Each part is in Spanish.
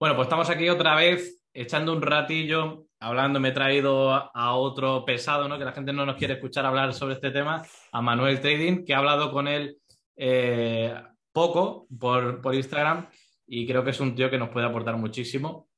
Bueno, pues estamos aquí otra vez echando un ratillo, hablando, me he traído a otro pesado, ¿no? Que la gente no nos quiere escuchar hablar sobre este tema, a Manuel Trading, que he hablado con él eh, poco por, por Instagram y creo que es un tío que nos puede aportar muchísimo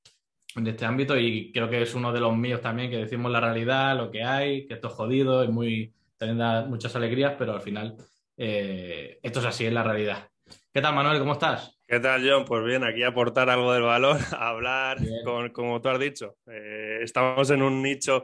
en este ámbito y creo que es uno de los míos también que decimos la realidad, lo que hay, que esto es jodido, es muy, también da muchas alegrías, pero al final eh, esto es así, es la realidad. ¿Qué tal, Manuel? ¿Cómo estás? ¿Qué tal, John? Pues bien, aquí aportar algo del valor, hablar, con, como tú has dicho. Eh, estamos en un nicho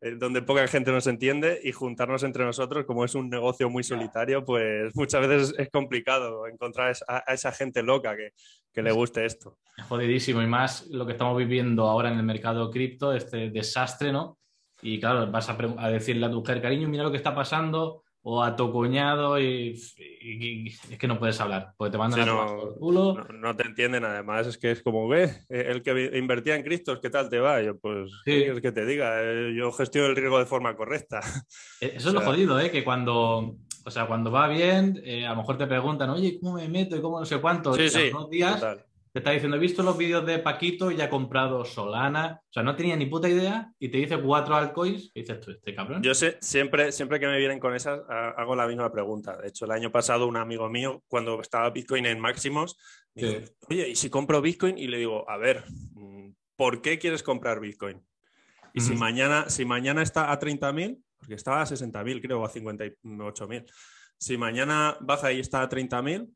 eh, donde poca gente nos entiende y juntarnos entre nosotros, como es un negocio muy solitario, pues muchas veces es complicado encontrar a, esa gente loca que, que, le guste esto. Es jodidísimo y más lo que estamos viviendo ahora en el mercado cripto, este desastre, ¿no? Y claro, vas a, a decirle a tu mujer, cariño, mira lo que está pasando, o a tu cuñado y, es que no puedes hablar, porque te mandan a no, por culo. No, te entienden, además, es que es como, ve, el que invertía en Cristos, ¿qué tal te va? Yo, pues, sí. es que te diga? Eh, yo gestiono el riesgo de forma correcta. E, eso es lo jodido, ¿eh? Que cuando, o sea, cuando va bien, eh, a lo mejor te preguntan, oye, ¿cómo me meto y cómo no sé cuánto? Sí, sí, días te está diciendo, he visto los vídeos de Paquito y ha comprado Solana. O sea, no tenía ni puta idea y te dice cuatro altcoins. ¿Qué dices tú, este cabrón? Yo sé, siempre, siempre que me vienen con esas, hago la misma pregunta. De hecho, el año pasado un amigo mío, cuando estaba Bitcoin en máximos, me dijo, oye, ¿y si compro Bitcoin? Y le digo, a ver, ¿por qué quieres comprar Bitcoin? Y si, mañana, si mañana está a 30.000, porque estaba a 60.000, creo, o a 58.000. Si mañana baja y está a 30.000,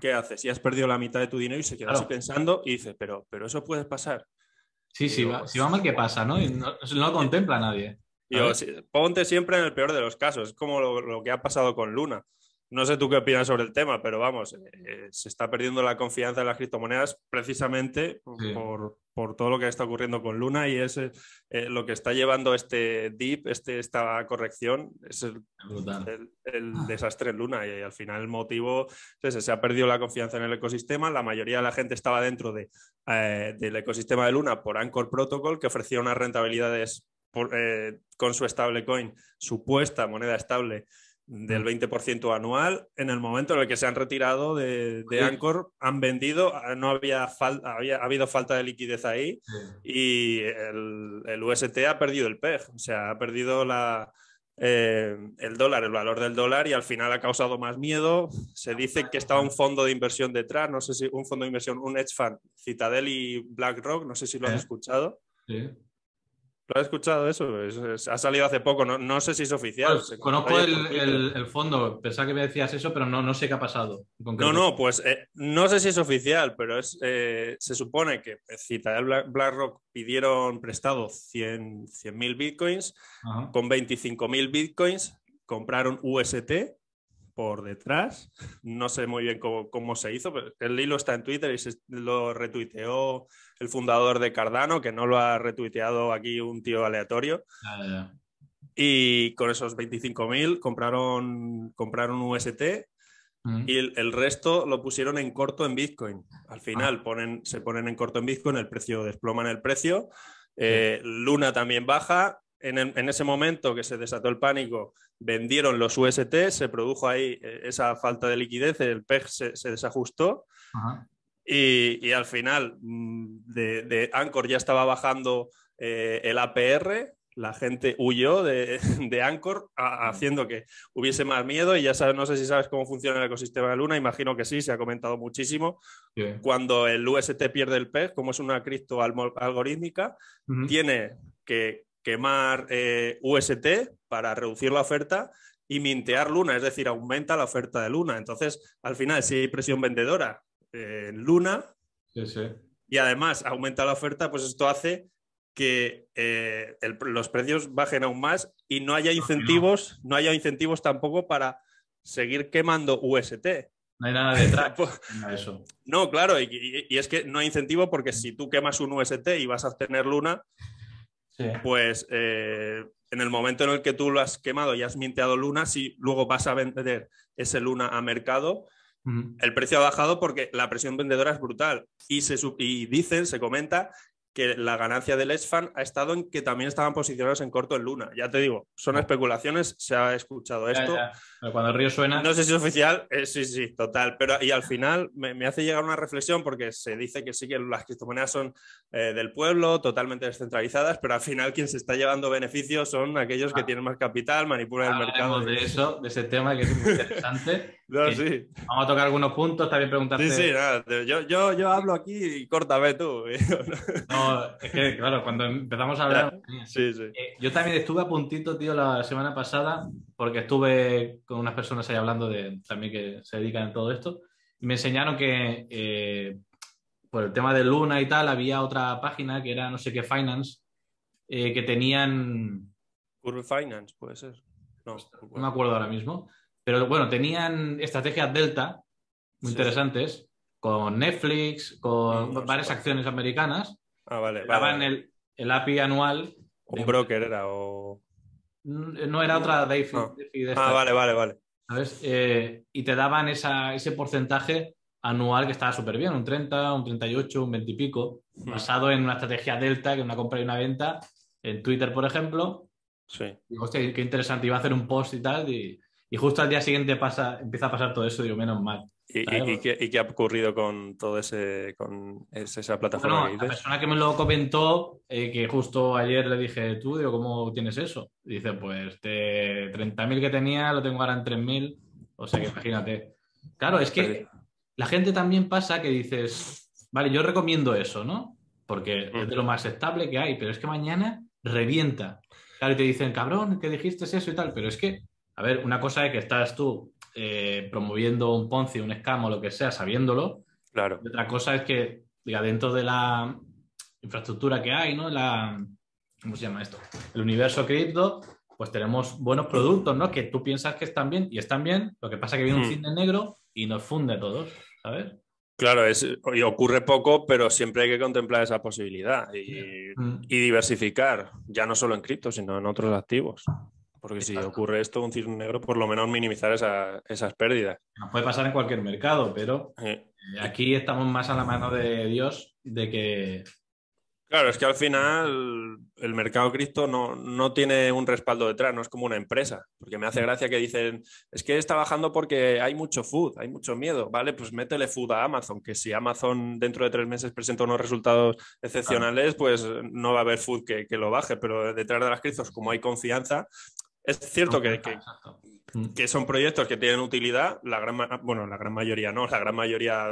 ¿qué haces? Si has perdido la mitad de tu dinero y se queda así pensando y dice, pero, pero eso puede pasar. Sí, sí, va, si va mal, ¿qué pasa? ¿no? no, lo contempla nadie. ponte siempre en el peor de los casos, es como lo, que ha pasado con Luna. No sé tú qué opinas sobre el tema, pero vamos, eh, se está perdiendo la confianza en las criptomonedas precisamente por, por, todo lo que está ocurriendo con Luna y es eh, lo que está llevando este dip, este, esta corrección, es el, desastre en Luna y, al final el motivo es ese, se ha perdido la confianza en el ecosistema, la mayoría de la gente estaba dentro de, eh, del ecosistema de Luna por Anchor Protocol que ofrecía unas rentabilidades con su stablecoin, supuesta moneda estable del 20% anual. En el momento en el que se han retirado de, de Anchor, han vendido, ah, no había, falta había habido falta de liquidez ahí y el, el, UST ha perdido el PEG, o sea, ha perdido la, eh, el dólar, el valor del dólar y al final ha causado más miedo. Se dice que estaba un fondo de inversión detrás, no sé si un fondo de inversión, un hedge fund, Citadel y BlackRock, no sé si lo has escuchado. Sí. ¿Lo has escuchado eso? ha salido hace poco, no, sé si es oficial. Pues, conozco el, fondo, pensaba que me decías eso, pero no, no sé qué ha pasado. No, no, pues eh, no sé si es oficial, pero es, eh, se supone que Citadel BlackRock pidieron prestado 100.000 mil bitcoins, con 25.000 bitcoins compraron UST por detrás. No sé muy bien cómo, se hizo, pero el hilo está en Twitter y se, lo retuiteó el fundador de Cardano, que no lo ha retuiteado aquí un tío aleatorio. Y con esos 25.000 compraron, compraron UST y el, resto lo pusieron en corto en Bitcoin. Al final ah. ponen, se ponen en corto en Bitcoin, el precio desploman el precio. Eh, Luna también baja, en, ese momento que se desató el pánico, vendieron los UST, se produjo ahí eh, esa falta de liquidez, el PEG se, desajustó y, al final mm, de, Anchor ya estaba bajando eh, el APR, la gente huyó de, de Anchor haciendo que hubiese más miedo y ya sabes, no sé si sabes cómo funciona el ecosistema de Luna, imagino que sí, se ha comentado muchísimo. Cuando el UST pierde el PEG, como es una cripto algorítmica, tiene que quemar eh, UST para reducir la oferta y mintear Luna, es decir, aumenta la oferta de Luna. Entonces, al final, si hay presión vendedora en Luna y además aumenta la oferta, pues esto hace que eh, los precios bajen aún más y no haya incentivos, no haya incentivos tampoco para seguir quemando UST. No hay nada detrás. Pues, no, claro, y, y, es que no hay incentivo porque si tú quemas un UST y vas a obtener Luna, pues eh, en el momento en el que tú lo has quemado y has minteado Luna, si luego vas a vender ese Luna a mercado, el precio ha bajado porque la presión vendedora es brutal. Y, se, y dicen, se comenta que la ganancia del S-Fan ha estado en que también estaban posicionados en corto en Luna. Ya te digo, son especulaciones, se ha escuchado esto. Cuando el río suena. No sé si es oficial, eh, sí, sí, total. Pero y al final me, hace llegar una reflexión porque se dice que sí que las criptomonedas son eh, del pueblo, totalmente descentralizadas, pero al final quien se está llevando beneficios son aquellos que ah. tienen más capital, manipulan el mercado. de eso, de ese tema que es muy interesante. Vamos a tocar algunos puntos, también preguntarte. Sí, sí, nada, yo, yo, yo hablo aquí y córtame tú. no, es que, claro, cuando empezamos a hablar. Sí, sí. Eh, yo también estuve a puntito, tío, la semana pasada, porque estuve con unas personas ahí hablando de también que se dedican a todo esto, y me enseñaron que eh, por el tema de Luna y tal, había otra página que era no sé qué Finance, eh, que tenían. Curve Finance, puede ser. No, no me acuerdo ahora mismo pero bueno, tenían estrategias Delta muy interesantes con Netflix, con mm, varias acciones americanas. Ah, vale. Daban El, el, API anual. Un broker era o. No era otra DeFi. ah, vale, vale, vale. ¿Sabes? Eh, y te daban ese porcentaje anual que estaba súper bien, un 30, un 38, un 20 y pico, basado en una estrategia Delta, que es una compra y una venta, en Twitter, por ejemplo. Sí. Y, hostia, qué interesante, iba a hacer un post y tal, y, y justo al día siguiente pasa, empieza a pasar todo eso, digo, menos mal. ¿Y, qué, ha ocurrido con todo ese, con esa plataforma? la persona que me lo comentó, eh, que justo ayer le dije, tú, digo, ¿cómo tienes eso? dice, pues de 30.000 que tenía, lo tengo ahora en 3.000. O sea que imagínate. Claro, es que la gente también pasa que dices, vale, yo recomiendo eso, ¿no? Porque es de lo más estable que hay, pero es que mañana revienta. Claro, y te dicen, cabrón, que dijiste eso y tal, pero es que a ver, una cosa es que estás tú eh, promoviendo un Ponzi, un escamo, lo que sea, sabiéndolo. Claro. Y otra cosa es que, diga, dentro de la infraestructura que hay, ¿no? La, ¿Cómo se llama esto? El universo cripto, pues tenemos buenos productos, ¿no? Que tú piensas que están bien y están bien. Lo que pasa es que viene un hmm. cine negro y nos funde a todos, ¿sabes? Claro, es, y ocurre poco, pero siempre hay que contemplar esa posibilidad y, hmm. y diversificar, ya no solo en cripto, sino en otros activos. Porque si ocurre esto, un cisne negro, por lo menos minimizar esas pérdidas. Nos puede pasar en cualquier mercado, pero aquí estamos más a la mano de Dios de que... Claro, es que al final el mercado cripto no, no, tiene un respaldo detrás, no es como una empresa, porque me hace gracia que dicen, es que está bajando porque hay mucho food, hay mucho miedo, ¿vale? Pues métele food a Amazon, que si Amazon dentro de tres meses presenta unos resultados excepcionales, pues no va a haber food que, que, lo baje, pero detrás de las criptos, como hay confianza, es cierto que, mm. que, son proyectos que tienen utilidad, la gran, bueno, la gran mayoría no, la gran mayoría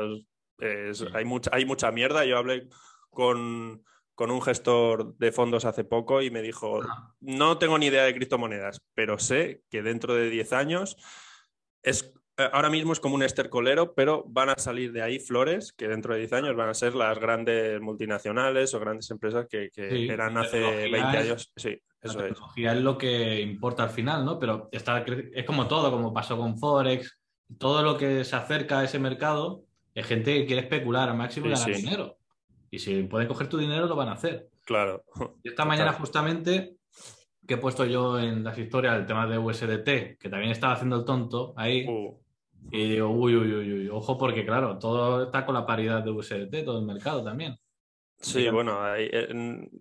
hay, mucha, hay mucha mierda. Yo hablé con, un gestor de fondos hace poco y me dijo, no tengo ni idea de criptomonedas, pero sé que dentro de 10 años es ahora mismo es como un estercolero, pero van a salir de ahí flores que dentro de 10 años van a ser las grandes multinacionales o grandes empresas que, eran hace 20 años. Sí, eso la tecnología es. lo que importa al final, ¿no? Pero está, es como todo, como pasó con Forex, todo lo que se acerca a ese mercado es gente que quiere especular al máximo y ganar dinero. Y si pueden coger tu dinero, lo van a hacer. Claro. Y esta mañana, justamente, que he puesto yo en las historias el tema de USDT, que también estaba haciendo el tonto ahí. Uh. Y digo, uy, uy, uy, uy, ojo, porque claro, todo está con la paridad de USDT, todo el mercado también. Sí, bueno,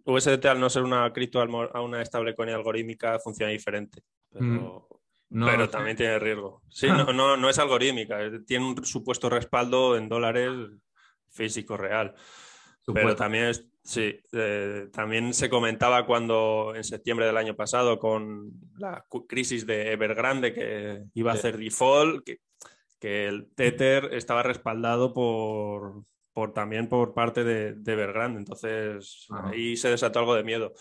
USDT al no ser una cripto a una stablecoin algorítmica funciona diferente, pero, mm. también tiene riesgo. Sí, no, no, no, es algorítmica, tiene un supuesto respaldo en dólares físico real. Pero también, sí, eh, también se comentaba cuando en septiembre del año pasado con la crisis de Evergrande que iba a hacer default, que que el Tether estaba respaldado por, por también por parte de, de Evergrande. Entonces ahí se desató algo de miedo.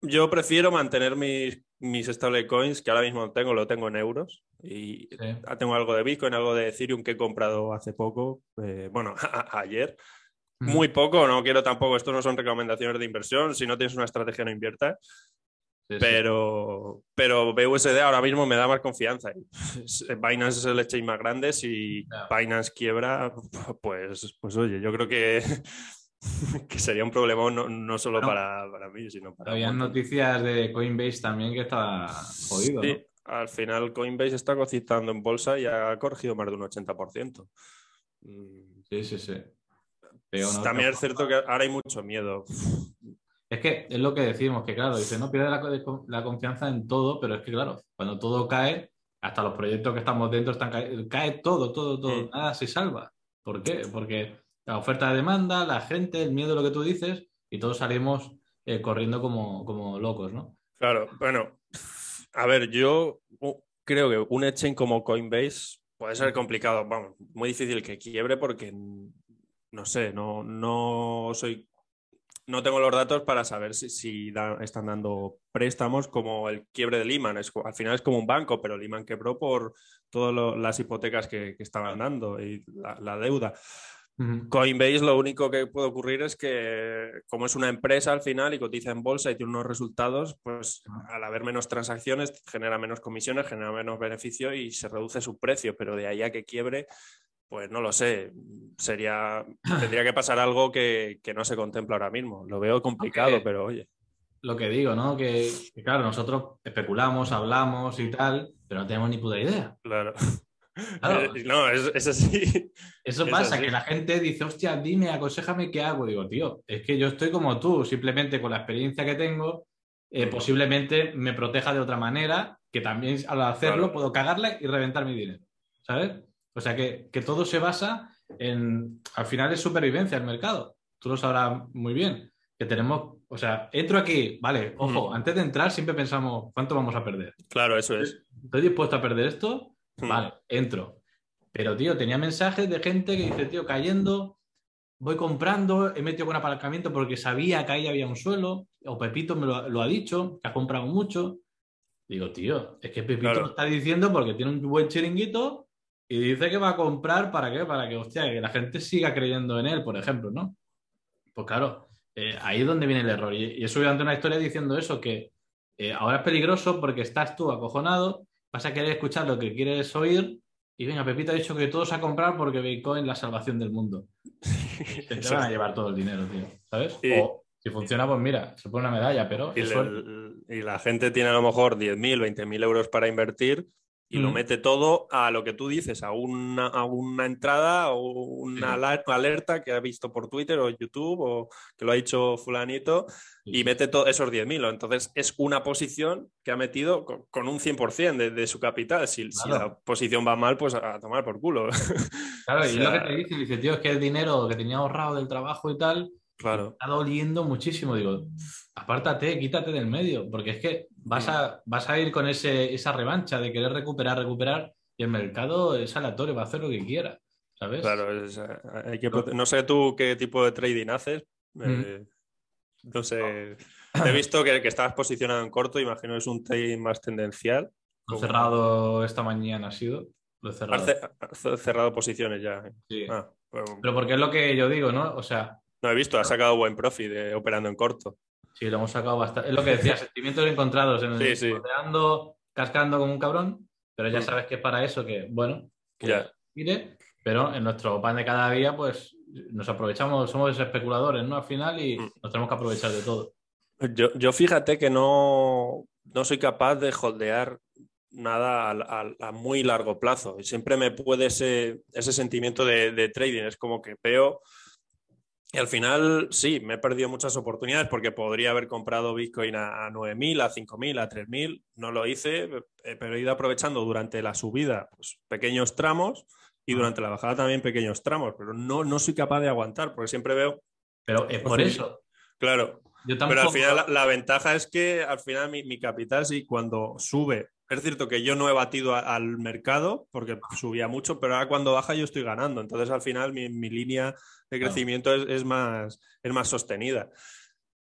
Yo prefiero mantener mis, mis stablecoins, que ahora mismo tengo, lo tengo en euros. Y tengo algo de Bitcoin, algo de Ethereum que he comprado hace poco, eh, bueno, ayer. Muy poco, no quiero tampoco, esto no son recomendaciones de inversión. Si no tienes una estrategia, no inviertas pero, pero BUSD ahora mismo me da más confianza. Binance es el exchange más grande. Si Binance quiebra, pues, pues oye, yo creo que, que sería un problema no, no solo para, para, mí, sino para. Había noticias de Coinbase también que está jodido. Sí, al final Coinbase está cotizando en bolsa y ha corregido más de un 80%. Sí, sí, sí. también es cierto que ahora hay mucho miedo Es que es lo que decimos, que claro, dice, no pierde la, confianza en todo, pero es que claro, cuando todo cae, hasta los proyectos que estamos dentro están cae todo, todo, todo, nada se salva. ¿Por qué? Porque la oferta de demanda, la gente, el miedo, lo que tú dices, y todos salimos eh, corriendo como, como locos, ¿no? Claro, bueno, a ver, yo creo que un exchange como Coinbase puede ser complicado, vamos, muy difícil que quiebre porque no sé, no, no soy no tengo los datos para saber si, están dando préstamos como el quiebre de Lehman. al final es como un banco, pero Lehman quebró por todas las hipotecas que, estaban dando y la, deuda. Coinbase lo único que puede ocurrir es que como es una empresa al final y cotiza en bolsa y tiene unos resultados, pues al haber menos transacciones genera menos comisiones, genera menos beneficio y se reduce su precio, pero de ahí a que quiebre pues no lo sé, sería, tendría que pasar algo que, no se contempla ahora mismo. Lo veo complicado, pero oye. Lo que digo, ¿no? Que, claro, nosotros especulamos, hablamos y tal, pero no tenemos ni puta idea. Claro. Eh, no, es, así. Eso pasa, que la gente dice, hostia, dime, aconsejame qué hago. Digo, tío, es que yo estoy como tú, simplemente con la experiencia que tengo, eh, posiblemente me proteja de otra manera, que también al hacerlo puedo cagarla y reventar mi dinero. ¿Sabes? O sea que, todo se basa en, al final es supervivencia el mercado. Tú lo sabrás muy bien. Que tenemos, o sea, entro aquí, vale, ojo, antes de entrar siempre pensamos, ¿cuánto vamos a perder? Claro, eso es. ¿Estoy dispuesto a perder esto? Vale, entro. Pero, tío, tenía mensajes de gente que dice, tío, cayendo, voy comprando, he metido con apalancamiento porque sabía que ahí había un suelo, o Pepito me lo, ha dicho, que ha comprado mucho. Digo, tío, es que Pepito lo está diciendo porque tiene un buen chiringuito y dice que va a comprar para qué, para que, hostia, que la gente siga creyendo en él, por ejemplo, ¿no? Pues claro, eh, ahí es donde viene el error. Y, he subido ante una historia diciendo eso, que eh, ahora es peligroso porque estás tú acojonado, vas a querer escuchar lo que quieres oír y venga, Pepito ha dicho que todos a comprar porque Bitcoin es la salvación del mundo. te, van a llevar todo el dinero, tío, ¿sabes? O si funciona, pues mira, se pone una medalla, pero... Y, y la gente tiene a lo mejor 10.000, 20.000 euros para invertir y lo mete todo a lo que tú dices, a una, a una entrada o una alerta que ha visto por Twitter o YouTube o que lo ha dicho fulanito y mete todos esos 10.000. Entonces es una posición que ha metido con, un 100% de, de, su capital. Si, la posición va mal, pues a, tomar por culo. Claro, y lo que te dice, dice, tío, es que el dinero que tenía ahorrado del trabajo y tal, claro. está doliendo muchísimo. Digo, apártate, quítate del medio, porque es que vas a, vas a ir con ese, esa revancha de querer recuperar, recuperar, y el mercado es aleatorio, va a hacer lo que quiera, ¿sabes? Claro, hay que no sé tú qué tipo de trading haces. Eh, no sé. he visto que, que estabas posicionado en corto, imagino que es un trading más tendencial. Lo cerrado esta mañana ha sido. Lo he cerrado. cerrado posiciones ya. Sí. Ah, Pero porque es lo que yo digo, ¿no? O sea. No he visto, ha sacado buen profit de, operando en corto. Sí, lo hemos sacado bastante. Es lo que decía, sentimientos encontrados en el sí, cascando como un cabrón, pero ya mm. sabes que es para eso que, bueno, que ya. pero en nuestro pan de cada día, pues nos aprovechamos, somos especuladores, ¿no? Al final y mm. nos tenemos que aprovechar de todo. Yo, yo fíjate que no, no soy capaz de holdear nada a, muy largo plazo. Y siempre me puede ese, ese sentimiento de, de trading. Es como que veo y al final, sí, me he perdido muchas oportunidades porque podría haber comprado Bitcoin a, 9.000, a 5.000, a 3.000. No lo hice, pero he ido aprovechando durante la subida pues, pequeños tramos y durante la bajada también pequeños tramos, pero no, no soy capaz de aguantar porque siempre veo... Pero es por eso. Claro. Pero al final la, ventaja es que al final mi, mi capital, sí, cuando sube es cierto que yo no he batido al mercado porque subía mucho, pero ahora cuando baja yo estoy ganando. Entonces al final mi, línea de crecimiento es, más, es más sostenida.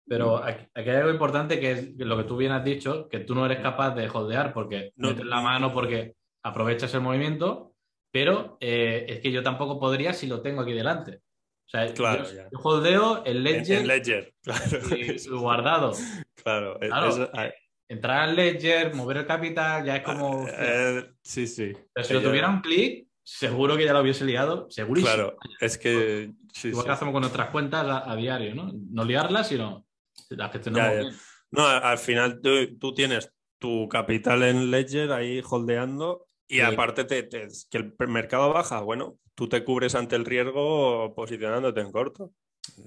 Pero aquí, hay algo importante que es lo que tú bien has dicho, que tú no eres capaz de holdear porque no. metes la mano porque aprovechas el movimiento, pero eh, es que yo tampoco podría si lo tengo aquí delante. O sea, claro, yo, holdeo el ledger, en, ledger y, guardado. Claro, entrar al ledger, mover el capital, ya es como. Ah, eh, sí, sí. Pero si lo tuviera un clic, seguro que ya lo hubiese liado, segurísimo. Claro, es que. Igual que hacemos con nuestras cuentas a, diario, ¿no? No liarlas, sino las gestionamos No, al final tú, tienes tu capital en Ledger ahí holdeando y aparte te, que el mercado baja, bueno, tú te cubres ante el riesgo posicionándote en corto.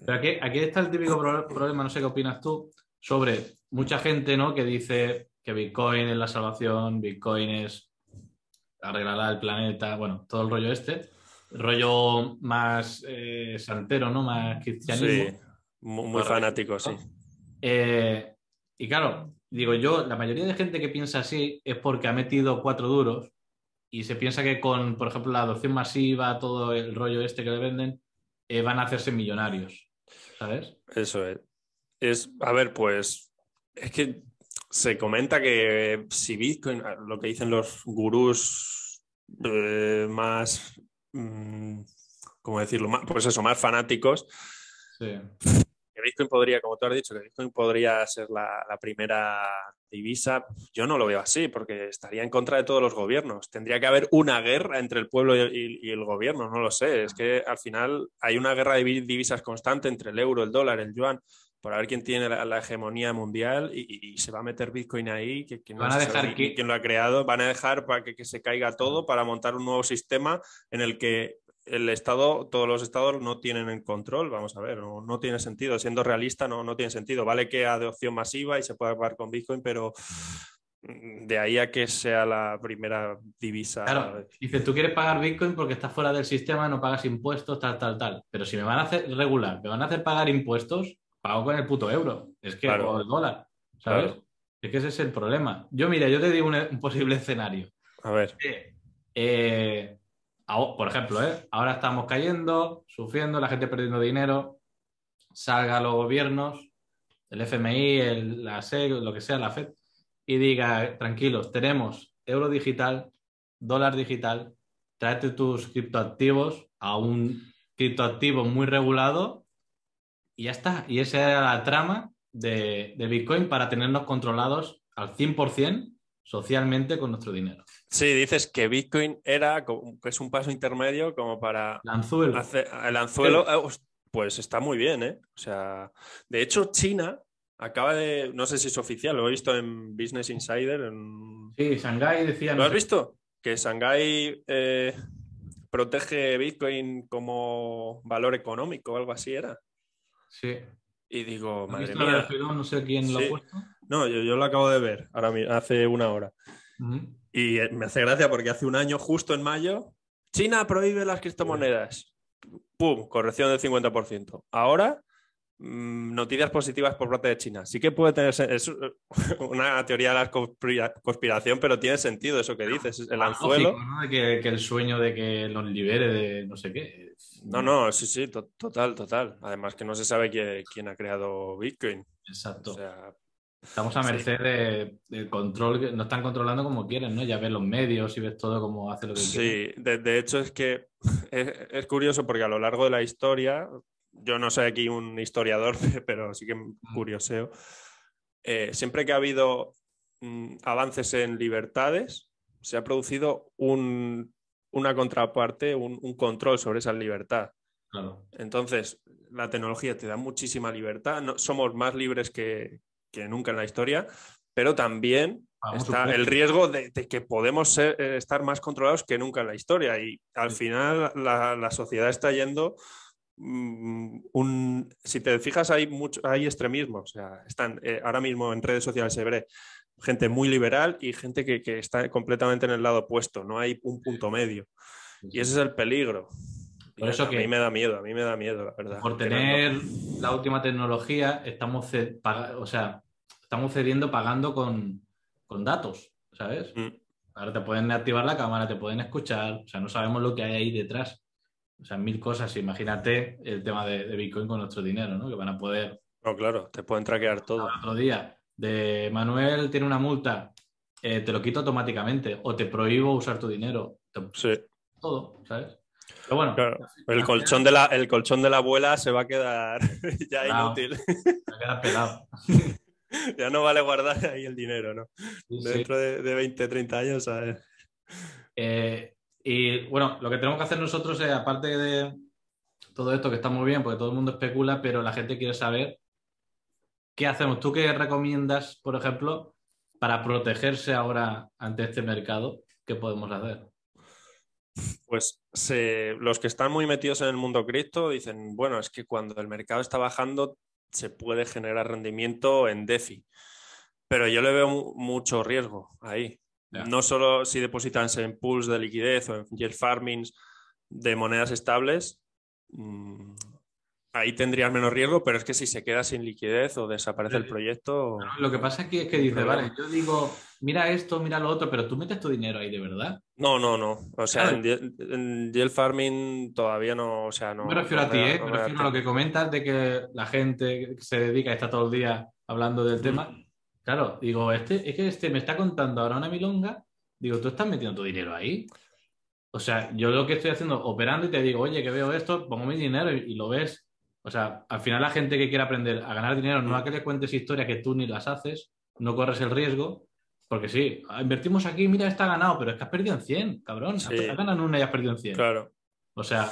Pero aquí, aquí está el típico problema, no sé qué opinas tú, sobre mucha gente ¿no? que dice que Bitcoin es la salvación, Bitcoin es arreglará el planeta, bueno, todo el rollo este, rollo más eh, santero, ¿no? Más cristianismo. Sí, muy, fanático, sí. Eh, y claro, digo yo, la mayoría de gente que piensa así es porque ha metido cuatro duros y se piensa que con, por ejemplo, la adopción masiva, todo el rollo este que le venden, eh, van a hacerse millonarios, ¿sabes? Eso es. Es, a ver, pues, es que se comenta que si Bitcoin, lo que dicen los gurús eh, más, mm, ¿cómo decirlo? pues eso, más fanáticos, que Bitcoin podría, como tú has dicho, que Bitcoin podría ser la, primera divisa, yo no lo veo así, porque estaría en contra de todos los gobiernos. Tendría que haber una guerra entre el pueblo y, y el gobierno, no lo sé. Es que al final hay una guerra de divisas constante entre el euro, el dólar, el yuan para ver quién tiene la, hegemonía mundial y, se va a meter Bitcoin ahí, que, no van a dejar quién lo ha creado, van a dejar para que, se caiga todo para montar un nuevo sistema en el que el Estado, todos los estados no tienen en control, vamos a ver, no, tiene sentido, siendo realista no, no tiene sentido, vale que adopción masiva y se pueda pagar con Bitcoin, pero mm, de ahí a que sea la primera divisa. Claro, dice, tú quieres pagar Bitcoin porque estás fuera del sistema, no pagas impuestos, tal, tal, tal. Pero si me van a hacer regular, me van a hacer pagar impuestos, pago con el puto euro. Es que, o el dólar, ¿sabes? Es que ese es el problema. Yo, mira, yo te digo un, posible escenario. A ver. Eh, por ejemplo, ¿eh? ahora estamos cayendo, sufriendo, la gente perdiendo dinero, salga los gobiernos, el FMI, el, la SEC, lo que sea, la FED, y diga, tranquilos, tenemos euro digital, dólar digital, tráete tus criptoactivos a un criptoactivo muy regulado y ya está. Y esa era la trama de, Bitcoin para tenernos controlados al 100% socialmente con nuestro dinero. Sí, dices que Bitcoin era que es un paso intermedio como para el anzuelo. el anzuelo, eh, pues está muy bien, ¿eh? O sea, de hecho China acaba de, no sé si es oficial, lo he visto en Business Insider. Sí, Shanghai decía. ¿Lo has visto? Que Shanghai eh, protege Bitcoin como valor económico o algo así era. Sí. Y digo, madre mía. no sé quién lo ha puesto. No, yo, lo acabo de ver ahora hace una hora. Y eh, me hace gracia porque hace un año, justo en mayo, China prohíbe las criptomonedas. ¡Pum! Corrección del 50%. Ahora noticias positivas por parte de China. Sí que puede tener es una teoría de la conspiración, pero tiene sentido eso que dices. El anzuelo. que, el sueño de que los libere de no sé qué. No, no, sí, sí, total, total. Además que no se sabe quién, ha creado Bitcoin. Exacto. Estamos a merced del control, que nos están controlando como quieren, ¿no? Ya ves los medios y ves todo como hace lo que Sí, de, hecho es que es, curioso porque a lo largo de la historia, yo no soy aquí un historiador, pero sí que curioseo. Eh, siempre que ha habido mm, avances en libertades, se ha producido una contraparte, un, control sobre esa libertad. Entonces, la tecnología te da muchísima libertad, somos más libres que, nunca en la historia, pero también está el riesgo de, que podemos eh, estar más controlados que nunca en la historia. Y al final la sociedad está yendo un, si te fijas, hay, mucho, hay extremismo. O sea, están eh, ahora mismo en redes sociales se ve gente muy liberal y gente que, está completamente en el lado opuesto. No hay un punto medio. Y ese es el peligro. Por eso a mí me da miedo, a mí me da miedo, la verdad. Por tener la última tecnología, estamos, o sea, estamos cediendo pagando con, datos, ¿sabes? Mm. Ahora te pueden activar la cámara, te pueden escuchar, o sea, no sabemos lo que hay ahí detrás. O sea, mil cosas. Imagínate el tema de, Bitcoin con nuestro dinero, ¿no? Que van a poder. No, claro, te pueden traquear todo. otro día, de Manuel tiene una multa, eh, te lo quito automáticamente o te prohíbo usar tu dinero. Sí. Todo, ¿sabes? Pero bueno. el, colchón de la, el colchón de la abuela se va a quedar ya inútil. Se va a quedar pelado. ya no vale guardar ahí el dinero, ¿no? Dentro De, de, 20, 30 años, ¿sabes? Eh, y bueno, lo que tenemos que hacer nosotros es, aparte de todo esto que está muy bien, porque todo el mundo especula, pero la gente quiere saber qué hacemos. ¿Tú qué recomiendas, por ejemplo, para protegerse ahora ante este mercado? ¿Qué podemos hacer? Pues los que están muy metidos en el mundo cripto dicen, bueno, es que cuando el mercado está bajando se puede generar rendimiento en DeFi. Pero yo le veo mucho riesgo ahí. No solo si depositan en pools de liquidez o en yield farmings de monedas estables, mm, ahí tendrías menos riesgo, pero es que si se queda sin liquidez o desaparece el proyecto. Lo que pasa aquí es que dice, vale, yo digo, mira esto, mira lo otro, pero tú metes tu dinero ahí de verdad. No, no, no. O sea, en, yield farming todavía no. O sea, no. Me refiero a ti, ¿eh? me refiero a lo que comentas de que la gente se dedica y está todo el día hablando del tema. Claro, digo, este, es que este me está contando ahora una milonga. Digo, tú estás metiendo tu dinero ahí. O sea, yo lo que estoy haciendo, operando y te digo, oye, que veo esto, pongo mi dinero y lo ves o sea, al final la gente que quiere aprender a ganar dinero, no a que le cuentes historias que tú ni las haces, no corres el riesgo, porque sí, ah, invertimos aquí, mira, está ganado, pero es que has perdido en 100, cabrón. Has ganado en una y has perdido en 100. Claro. O sea,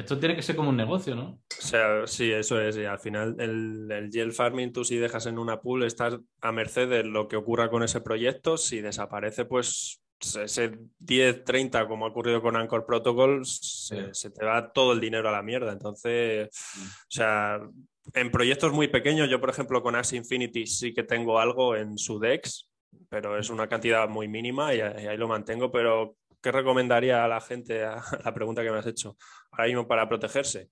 esto tiene que ser como un negocio, ¿no? O sea, sí, eso es. Y al final, el, el yield farming, tú si dejas en una pool, estás a merced de lo que ocurra con ese proyecto. Si desaparece, pues ese 10, 30, como ha ocurrido con Anchor Protocol, se, te va todo el dinero a la mierda. Entonces, o sea, en proyectos muy pequeños, yo por ejemplo con Axie Infinity sí que tengo algo en su DEX, pero es una cantidad muy mínima y, ahí lo mantengo. Pero, ¿qué recomendaría a la gente a la pregunta que me has hecho ahora mismo para protegerse?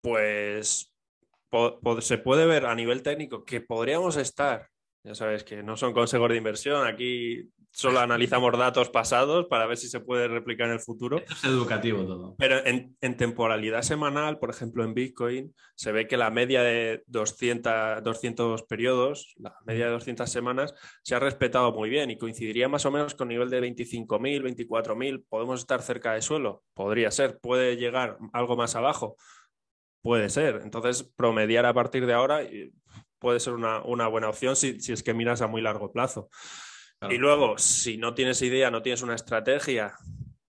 Pues se puede ver a nivel técnico que podríamos estar ya sabes que no son consejos de inversión, aquí solo analizamos datos pasados para ver si se puede replicar en el futuro. es educativo todo. Pero en, temporalidad semanal, por ejemplo, en Bitcoin, se ve que la media de 200, 200 periodos, la media de 200 semanas, se ha respetado muy bien y coincidiría más o menos con nivel de 25.000, 24.000. ¿Podemos estar cerca de suelo? Podría ser. ¿Puede llegar algo más abajo? Puede ser. Entonces, promediar a partir de ahora puede ser una, buena opción si, si, es que miras a muy largo plazo. Y luego, si no tienes idea, no tienes una estrategia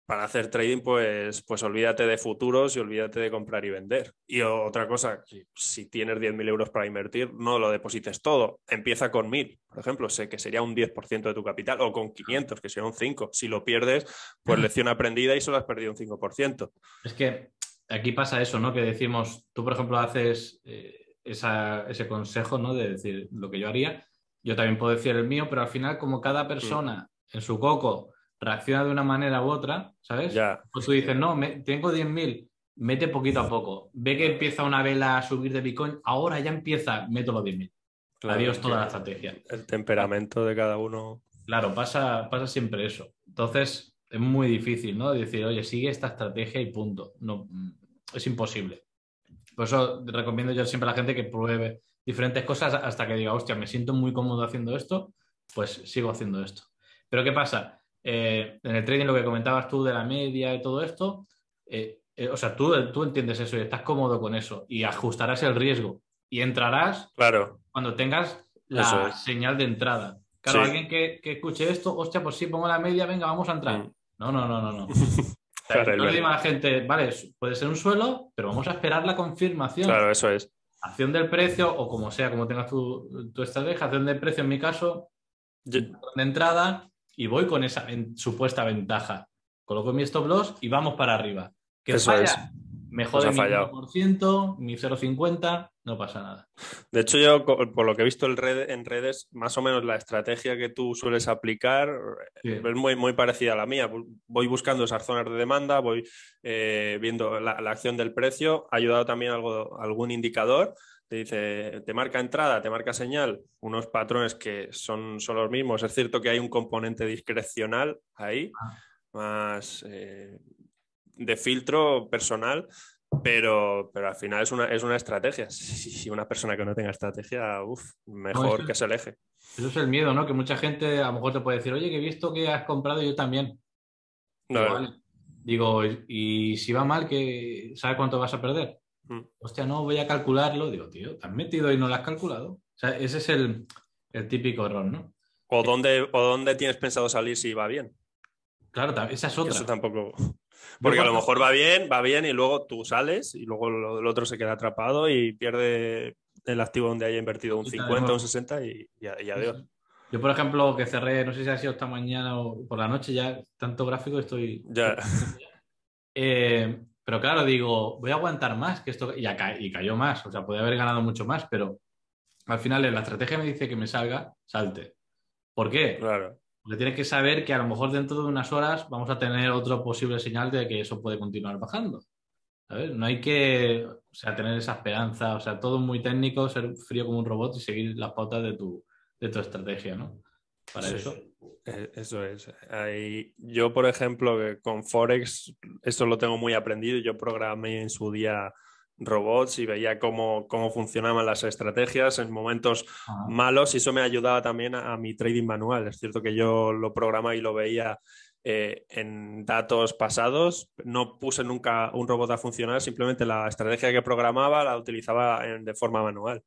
para hacer trading, pues, pues olvídate de futuros y olvídate de comprar y vender. Y otra cosa, si tienes 10.000 euros para invertir, no lo deposites todo. Empieza con 1.000, por ejemplo, sé que sería un 10% de tu capital, o con 500, que sería un 5%. Si lo pierdes, pues lección aprendida y solo has perdido un 5%. Es que aquí pasa eso, ¿no? Que decimos, tú, por ejemplo, haces eh, ese consejo, ¿no? De decir lo que yo haría yo también puedo decir el mío, pero al final, como cada persona en su coco reacciona de una manera u otra, ¿sabes? Pues tú dices, no, me, tengo 10.000, mete poquito a poco. Ve que empieza una vela a subir de Bitcoin, ahora ya empieza, meto los 10.000. Adiós toda la estrategia. El temperamento de cada uno. Claro, pasa, pasa siempre eso. Entonces, es muy difícil, ¿no? Decir, oye, sigue esta estrategia y punto. No, es imposible. Por eso recomiendo yo siempre a la gente que pruebe diferentes cosas hasta que diga, hostia, me siento muy cómodo haciendo esto, pues sigo haciendo esto. Pero ¿qué pasa? Eh, en el trading lo que comentabas tú de la media y todo esto, eh, eh, o sea, tú, tú entiendes eso y estás cómodo con eso y ajustarás el riesgo y entrarás claro. cuando tengas la señal de entrada. Claro, alguien que, escuche esto, hostia, pues sí, pongo la media, venga, vamos a entrar. Mm. No, no, no, no, no. no le digo a la gente, vale, puede ser un suelo, pero vamos a esperar la confirmación. Claro, eso es acción del precio o como sea, como tengas tu, tu estrategia, acción del precio en mi caso, de entrada y voy con esa supuesta ventaja. Coloco mi stop loss y vamos para arriba. Que Eso falla, es. Mejor pues mi 1%, mi 0,50, no pasa nada. De hecho, yo, por lo que he visto en redes, más o menos la estrategia que tú sueles aplicar es muy, muy parecida a la mía. Voy buscando esas zonas de demanda, voy eh, viendo la, acción del precio. Ha ayudado también algo, algún indicador. Te dice, te marca entrada, te marca señal, unos patrones que son, son los mismos. Es cierto que hay un componente discrecional ahí, ah. más eh, de filtro personal, pero, pero al final es una, es una estrategia. Si una persona que no tenga estrategia, uff, mejor que se aleje. Eso es el miedo, ¿no? Que mucha gente a lo mejor te puede decir, oye, que he visto que has comprado yo también. No. Digo, y si va mal, que ¿sabes cuánto vas a perder? Mm. Hostia, no, voy a calcularlo. Digo, tío, ¿te has metido y no lo has calculado? O sea, ese es el, típico error, ¿no? ¿O dónde, ¿O dónde tienes pensado salir si va bien? Claro, esa es otra. Eso tampoco. Porque a lo mejor va bien, va bien y luego tú sales y luego el otro se queda atrapado y pierde el activo donde haya invertido un 50 o un 60 y, y, adiós. Yo, por ejemplo, que cerré, no sé si ha sido esta mañana o por la noche, ya tanto gráfico estoy. Ya. Eh, pero claro, digo, voy a aguantar más que esto. Y, y cayó más, o sea, podía haber ganado mucho más, pero al final la estrategia me dice que me salga, salte. ¿Por qué? Claro. Porque tienes que saber que a lo mejor dentro de unas horas vamos a tener otro posible señal de que eso puede continuar bajando. No hay que o sea, tener esa esperanza, o sea, todo muy técnico, ser frío como un robot y seguir las pautas de tu, de tu estrategia, ¿no? Para eso. E, eso es. yo, por ejemplo, con Forex, esto lo tengo muy aprendido. Yo programé en su día robots y veía cómo, cómo funcionaban las estrategias en momentos malos y eso me ayudaba también a, mi trading manual. Es cierto que yo lo programa y lo veía eh, en datos pasados. No puse nunca un robot a funcionar, simplemente la estrategia que programaba la utilizaba de forma manual.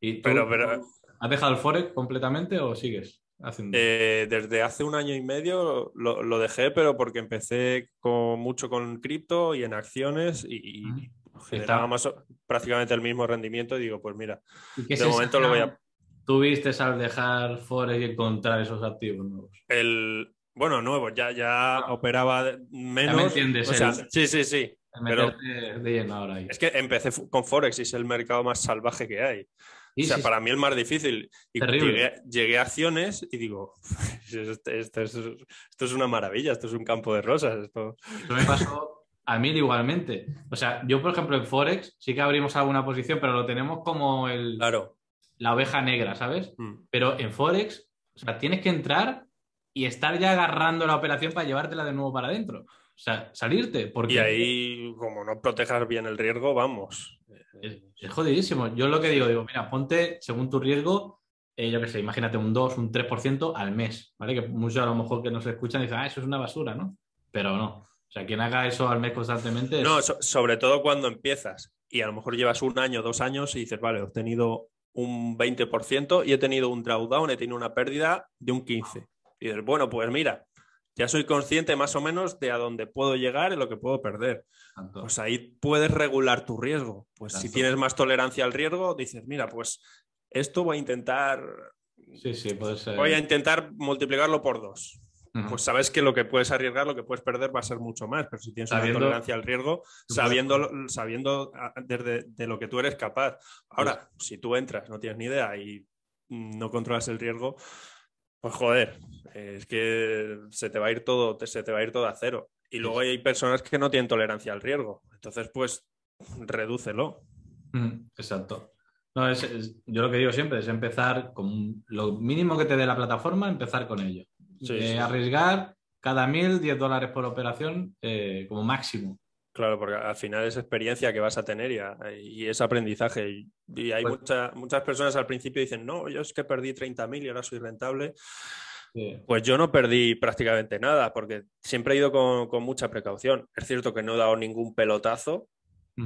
¿Y pero, pero, ¿Has dejado el Forex completamente o sigues? Haciendo? Eh, desde hace un año y medio lo, dejé, pero porque empecé con, mucho con cripto y en acciones y, generaba más, prácticamente el mismo rendimiento y digo, pues mira, de momento lo voy a... ¿Tuviste al dejar Forex y encontrar esos activos nuevos? El, bueno, nuevo, ya, ya ah. operaba menos. me entiendes, sí, sí, sí. Pero de lleno ahora ahí. Es que empecé con Forex y es el mercado más salvaje que hay. o sea, para mí el más difícil. Y llegué, a acciones y digo, esto, es, una maravilla, esto es un campo de rosas. Esto... me pasó a mí igualmente. O sea, yo, por ejemplo, en Forex sí que abrimos alguna posición, pero lo tenemos como el, claro. la oveja negra, ¿sabes? Mm. Pero en Forex, o sea, tienes que entrar y estar ya agarrando la operación para llevártela de nuevo para adentro. O sea, salirte. Porque... Y ahí, como no protejas bien el riesgo, vamos. Es, jodidísimo. Yo lo que digo, digo, mira, ponte según tu riesgo, eh, yo qué sé, imagínate un 2, un 3% al mes, ¿vale? Que muchos a lo mejor que nos escuchan dicen, ah, eso es una basura, ¿no? Pero no. O sea, quien haga eso al mes constantemente. No, sobre todo cuando empiezas y a lo mejor llevas un año, dos años y dices, vale, he obtenido un 20% y he tenido un drawdown, he tenido una pérdida de un 15%. Y dices, bueno, pues mira, ya soy consciente más o menos de a dónde puedo llegar y lo que puedo perder. Pues ahí puedes regular tu riesgo. Pues si tienes más tolerancia al riesgo, dices, mira, pues esto voy a intentar. Sí, sí, puede ser. Voy a intentar multiplicarlo por dos. Pues sabes que lo que puedes arriesgar, lo que puedes perder va a ser mucho más, pero si tienes una tolerancia al riesgo, sabiendo, sabiendo desde de lo que tú eres capaz. Ahora, si tú entras, no tienes ni idea y no controlas el riesgo, pues joder, es que se te va a ir todo, se te va a ir todo a cero. Y luego hay personas que no tienen tolerancia al riesgo. Entonces, pues, redúcelo. Exacto. No, es, yo lo que digo siempre es empezar con lo mínimo que te dé la plataforma, empezar con ello. Arriesgar cada mil, diez dólares por operación eh, como máximo. Claro, porque al final es experiencia que vas a tener y, es aprendizaje. Y, hay pues muchas personas al principio dicen, no, yo es que perdí 30.000 y ahora soy rentable. Pues yo no perdí prácticamente nada, porque siempre he ido con, mucha precaución. Es cierto que no he dado ningún pelotazo,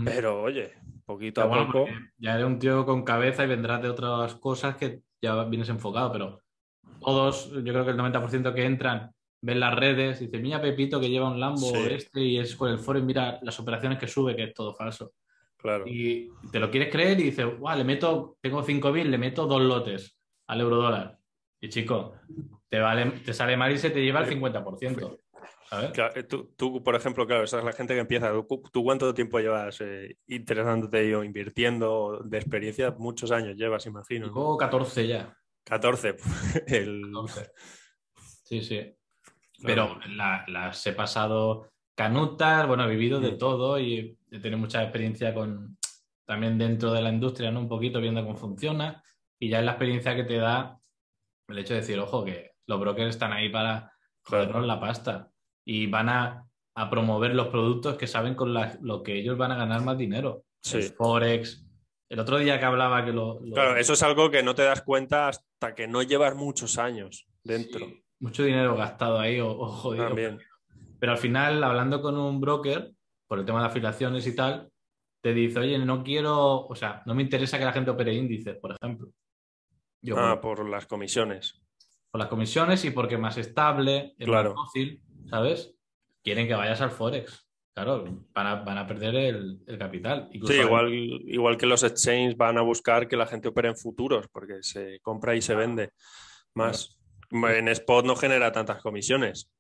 pero oye, poquito a poco. Ya eres un tío con cabeza y vendrás de otras cosas que ya vienes enfocado, pero todos, yo creo que el 90% que entran ven las redes, y dice, mira Pepito que lleva un Lambo este y es con el foro y mira las operaciones que sube, que es todo falso. Claro. Y te lo quieres creer y dices, wow, le meto, tengo 5.000, le meto dos lotes al euro dólar. Y chico, te, vale, te sale mal y se te lleva el 50%. ¿sabes? tú, por ejemplo, claro, esa es la gente que empieza. ¿Tú, cuánto tiempo llevas eh, interesándote o invirtiendo de experiencia? Muchos años llevas, imagino. Tengo 14 ya. 14. el... 14. Sí, sí. Pero las he pasado canutas, bueno, he vivido de mm. todo y he tenido mucha experiencia con también dentro de la industria, ¿no? Un poquito viendo cómo funciona y ya es la experiencia que te da el hecho de decir, ojo, que los brokers están ahí para jodernos la pasta y van a, promover los productos que saben con lo que ellos van a ganar más dinero. Sí. Forex. El otro día que hablaba que lo, Claro, eso es algo que no te das cuenta hasta que no llevas muchos años dentro mucho dinero gastado ahí o, jodido. Pero al final, hablando con un broker, por el tema de afiliaciones y tal, te dice, oye, no quiero, o sea, no me interesa que la gente opere índices, por ejemplo. ah, por las comisiones. Por las comisiones y porque es más estable, es más fácil, ¿sabes? Quieren que vayas al Forex. Claro, van a, perder el, capital. sí, igual, igual que los exchanges van a buscar que la gente opere en futuros, porque se compra y se vende. Más. En spot no genera tantas comisiones.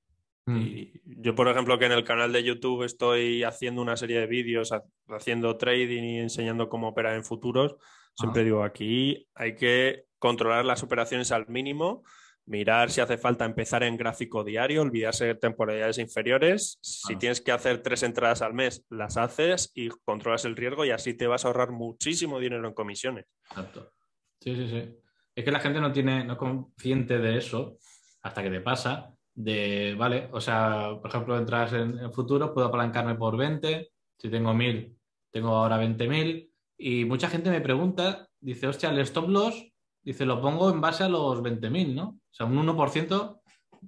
Mm. Y yo, por ejemplo, que en el canal de YouTube estoy haciendo una serie de vídeos, haciendo trading y enseñando cómo operar en futuros, siempre digo, aquí hay que controlar las operaciones al mínimo, mirar si hace falta empezar en gráfico diario, olvidarse de temporalidades inferiores. Si tienes que hacer tres entradas al mes, las haces y controlas el riesgo y así te vas a ahorrar muchísimo dinero en comisiones. Exacto. Sí, sí, sí. Es que la gente no tiene, no es consciente de eso hasta que te pasa de, vale, o sea, por ejemplo, entras en, el futuro, puedo apalancarme por 20, si tengo 1000, tengo ahora 20.000, y mucha gente me pregunta, dice, hostia, el stop loss, dice, lo pongo en base a los 20.000, ¿no? O sea, un 1%,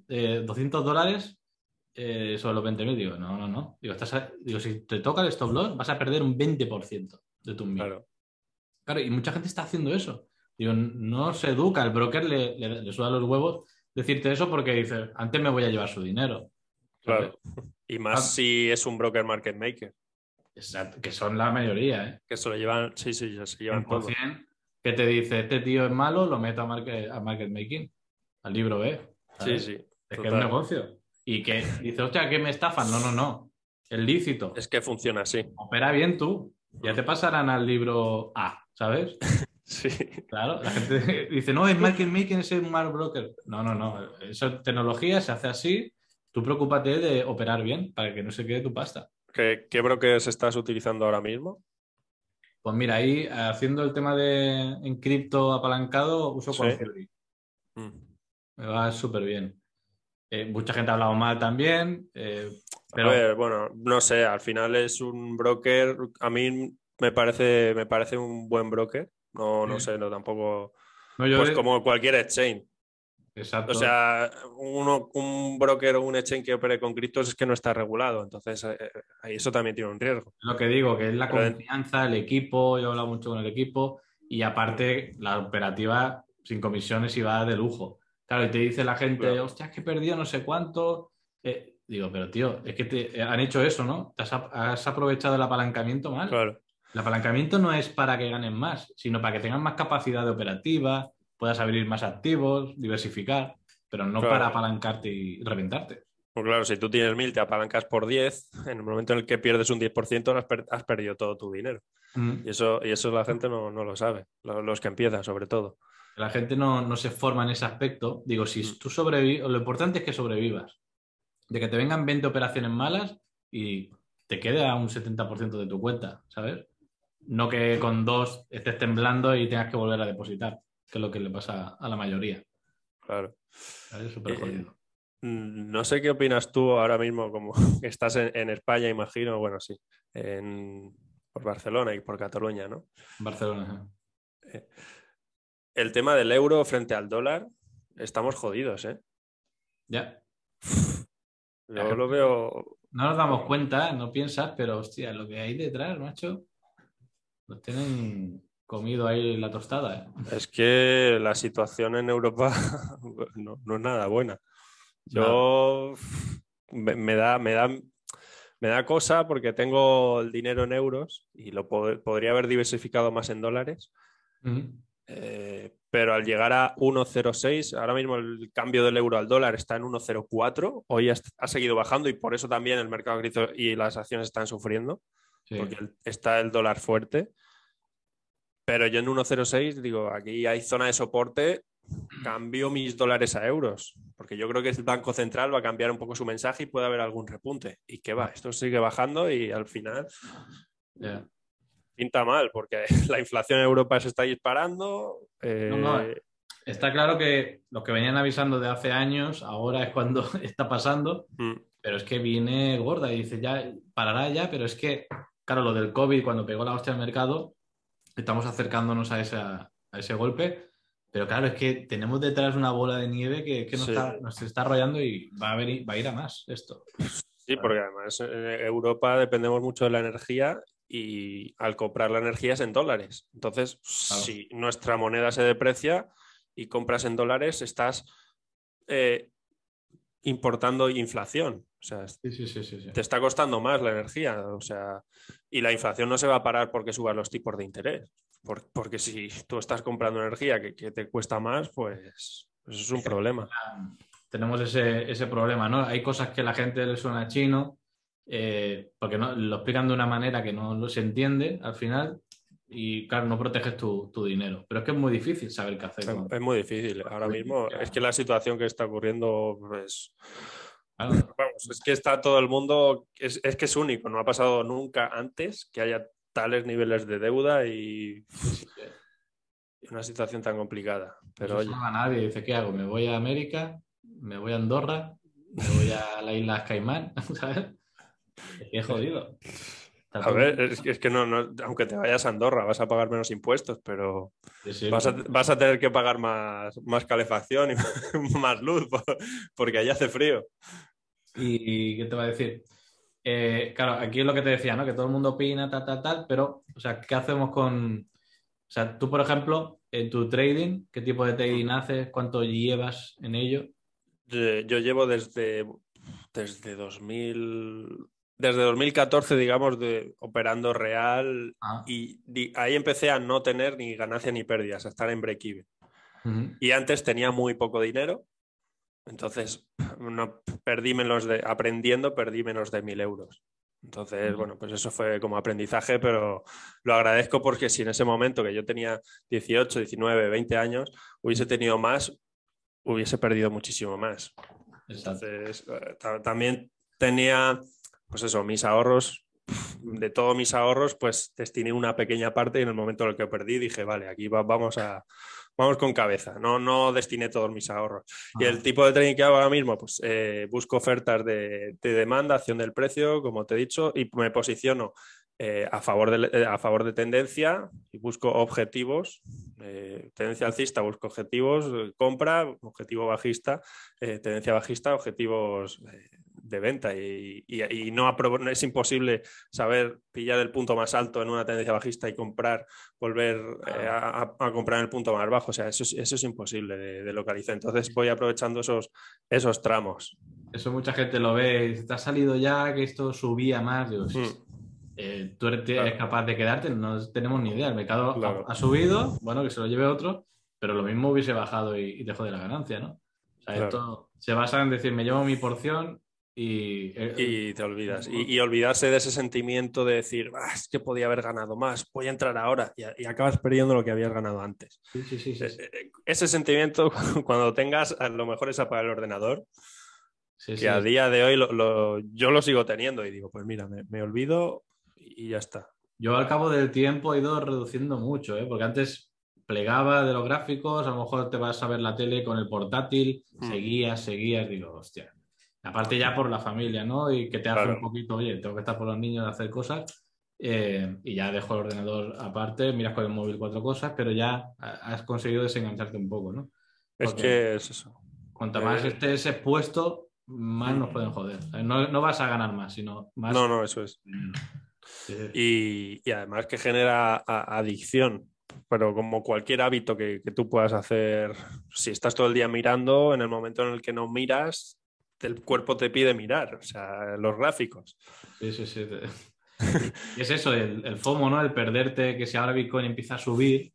de 200 dólares eh, sobre los 20.000, digo, no, no, no, digo, estás digo, si te toca el stop loss, vas a perder un 20% de tu 1.000. Claro. claro, y mucha gente está haciendo eso. Digo, no se educa, el broker le, le, le suda los huevos decirte eso porque dice, antes me voy a llevar su dinero. Claro. Y más ah. si es un broker market maker. Exacto, que son la mayoría, ¿eh? Que se lo llevan, sí, sí, se llevan todo. Que te dice, este tío es malo, lo meto a market, a market making, al libro B. Sí, sí. Es que es un negocio. Y que dice, hostia, que me estafan. No, no, no. Es lícito. Es que funciona así. Opera bien tú. Ya te pasarán al libro A, ¿sabes? Sí. Claro, la gente dice, no, es market making, es un mal broker. No, no, no. Esa tecnología se hace así. Tú preocúpate de operar bien para que no se quede tu pasta. ¿Qué, qué brokers estás utilizando ahora mismo? Pues mira, ahí haciendo el tema de en cripto apalancado, uso ¿Sí? Mm. Me va súper bien. Eh, mucha gente ha hablado mal también. Eh, pero... A ver, bueno, no sé, al final es un broker, a mí me parece, me parece un buen broker. No, no sé, no tampoco. pues como cualquier exchange. Exacto. O sea, uno, un broker o un exchange que opere con criptos es que no está regulado. Entonces, eh, eh, eso también tiene un riesgo. Lo que digo, que es la confianza, el equipo. Yo he hablado mucho con el equipo. Y aparte, la operativa sin comisiones iba de lujo. Claro, y te dice la gente, hostia, es que perdido no sé cuánto. Eh, digo, pero tío, es que te han hecho eso, ¿no? has, has aprovechado el apalancamiento mal. Claro. El apalancamiento no es para que ganen más, sino para que tengan más capacidad de operativa, puedas abrir más activos, diversificar, pero no para apalancarte y reventarte. Pues claro, si tú tienes mil, te apalancas por 10, en el momento en el que pierdes un 10%, has, perdido todo tu dinero. Mm. Y, eso, y eso la gente no, lo sabe, los, que empiezan sobre todo. La gente no, se forma en ese aspecto. Digo, si mm. tú sobrevives, lo importante es que sobrevivas. De que te vengan 20 operaciones malas y te quede a un 70% de tu cuenta, ¿sabes? No que con dos estés temblando y tengas que volver a depositar, que es lo que le pasa a la mayoría. Claro. Es súper jodido. Eh, mm, no sé qué opinas tú ahora mismo, como estás en, España, imagino, bueno, sí, por Barcelona y por Cataluña, ¿no? Barcelona. Eh, el tema del euro frente al dólar, estamos jodidos, ¿eh? Ya. Yo lo veo. No nos damos cuenta, no piensas, pero hostia, lo que hay detrás, macho. Los tienen comido ahí la tostada. ¿eh? Es que la situación en Europa no, es nada buena. Yo me, da, me, da, me da cosa porque tengo el dinero en euros y lo podría haber diversificado más en dólares. Eh, pero al llegar a 1,06, ahora mismo el cambio del euro al dólar está en 1,04. Hoy ha, seguido bajando y por eso también el mercado y las acciones están sufriendo porque está el dólar fuerte. Pero yo en 1.06 digo, aquí hay zona de soporte, cambio mis dólares a euros, porque yo creo que el Banco Central va a cambiar un poco su mensaje y puede haber algún repunte. ¿Y qué va? Esto sigue bajando y al final pinta mal, porque la inflación en Europa se está disparando. Eh, está claro que lo que venían avisando de hace años, ahora es cuando está pasando, mm. pero es que viene gorda y dice, ya parará ya, pero es que claro, lo del COVID, cuando pegó la hostia al mercado, estamos acercándonos a, ese golpe, pero claro, es que tenemos detrás una bola de nieve que, nos, está, nos, está, arrollando y va a, venir, va a ir a más esto. Sí, porque además en Europa dependemos mucho de la energía y al comprar la energía es en dólares. Entonces, si nuestra moneda se deprecia y compras en dólares, estás eh, importando inflación. O sea, te está costando más la energía. O sea, y la inflación no se va a parar porque suban los tipos de interés. porque si tú estás comprando energía que, te cuesta más, pues Eso es un problema. Tenemos ese, ese, problema, ¿no? Hay cosas que la gente le suena chino eh, porque no, lo explican de una manera que no, se entiende al final y claro, no proteges tu, tu, dinero. Pero es que es muy difícil saber qué hacer. Es, muy difícil. Ahora mismo es que la situación que está ocurriendo, pues... Vamos, es que está todo el mundo, es, es, que es único, no ha pasado nunca antes que haya tales niveles de deuda y una situación tan complicada. Pero no a nadie, dice, ¿qué hago? ¿Me voy a América? ¿Me voy a Andorra? ¿Me voy a las Islas Caimán? ¿Sabes? Es jodido. A ver, es, que no, aunque te vayas a Andorra, vas a pagar menos impuestos, pero vas, a, tener que pagar más, más calefacción y más luz porque allá hace frío. ¿Y qué te va a decir? Eh, claro, aquí es lo que te decía, ¿no? Que todo el mundo opina, tal, tal, tal, pero, o sea, ¿qué hacemos con. O sea, tú, por ejemplo, en tu trading, ¿qué tipo de trading haces? ¿Cuánto llevas en ello? Yo llevo desde, desde 2000, desde 2014, digamos, de, operando real ah. y, ahí empecé a no tener ni ganancia ni pérdidas, a estar en break-even. Y antes tenía muy poco dinero, entonces no, perdí menos de, aprendiendo, perdí menos de mil euros. Entonces, bueno, pues eso fue como aprendizaje, pero lo agradezco porque si en ese momento que yo tenía 18, 19, 20 años, hubiese tenido más, hubiese perdido muchísimo más. Entonces, eh, también tenía pues eso, mis ahorros, de todos mis ahorros, pues destiné una pequeña parte y en el momento en el que perdí dije, vale, aquí vamos a... Vamos con cabeza, no, no destiné todos mis ahorros. Y el tipo de trading que hago ahora mismo, pues eh, busco ofertas de, demanda, acción del precio, como te he dicho, y me posiciono eh, a, favor de, eh, a favor de tendencia y busco objetivos. tendencia alcista, busco objetivos, compra, objetivo bajista, tendencia bajista, objetivos de venta y, no, es imposible saber pillar el punto más alto en una tendencia bajista y comprar, volver eh, a, comprar en el punto más bajo. O sea, eso, es imposible de, localizar. Entonces voy aprovechando esos, esos tramos. Eso mucha gente lo ve. Te ha salido ya que esto subía más. Mm. Eh, tú eres, capaz de quedarte, no tenemos ni idea. El mercado ha, subido, bueno, que se lo lleve otro, pero lo mismo hubiese bajado y, te jode la ganancia, ¿no? O sea, esto se basa en decir, me llevo mi porción, eh, y, te olvidas. Y, olvidarse de ese sentimiento de decir, ah, es que podía haber ganado más, voy a entrar ahora y, acabas perdiendo lo que habías ganado antes. Sí, sí, sí, eh, eh, ese sentimiento, cuando tengas, a lo mejor es apagar el ordenador. que a día de hoy yo lo sigo teniendo y digo, pues mira, me, olvido y ya está. Yo al cabo del tiempo he ido reduciendo mucho, porque antes plegaba de los gráficos, a lo mejor te vas a ver la tele con el portátil, hmm. seguías, seguías, digo, hostia, Aparte ya por la familia, ¿no? Y que te hace un poquito, oye, tengo que estar por los niños, hacer cosas. Eh, y ya dejo el ordenador aparte, miras con el móvil cuatro cosas, pero ya has conseguido desengancharte un poco, ¿no? es que es eso. Cuanto más eh, estés expuesto, más nos pueden joder. No, no, vas a ganar más, sino más. No, no, eso es. Y, y, además que genera adicción. Pero como cualquier hábito que, que, tú puedas hacer, si estás todo el día mirando, en el momento en el que no miras, el cuerpo te pide mirar, o sea, los gráficos. Sí, sí, sí. es eso, el, FOMO, ¿no? El perderte, que si ahora Bitcoin empieza a subir,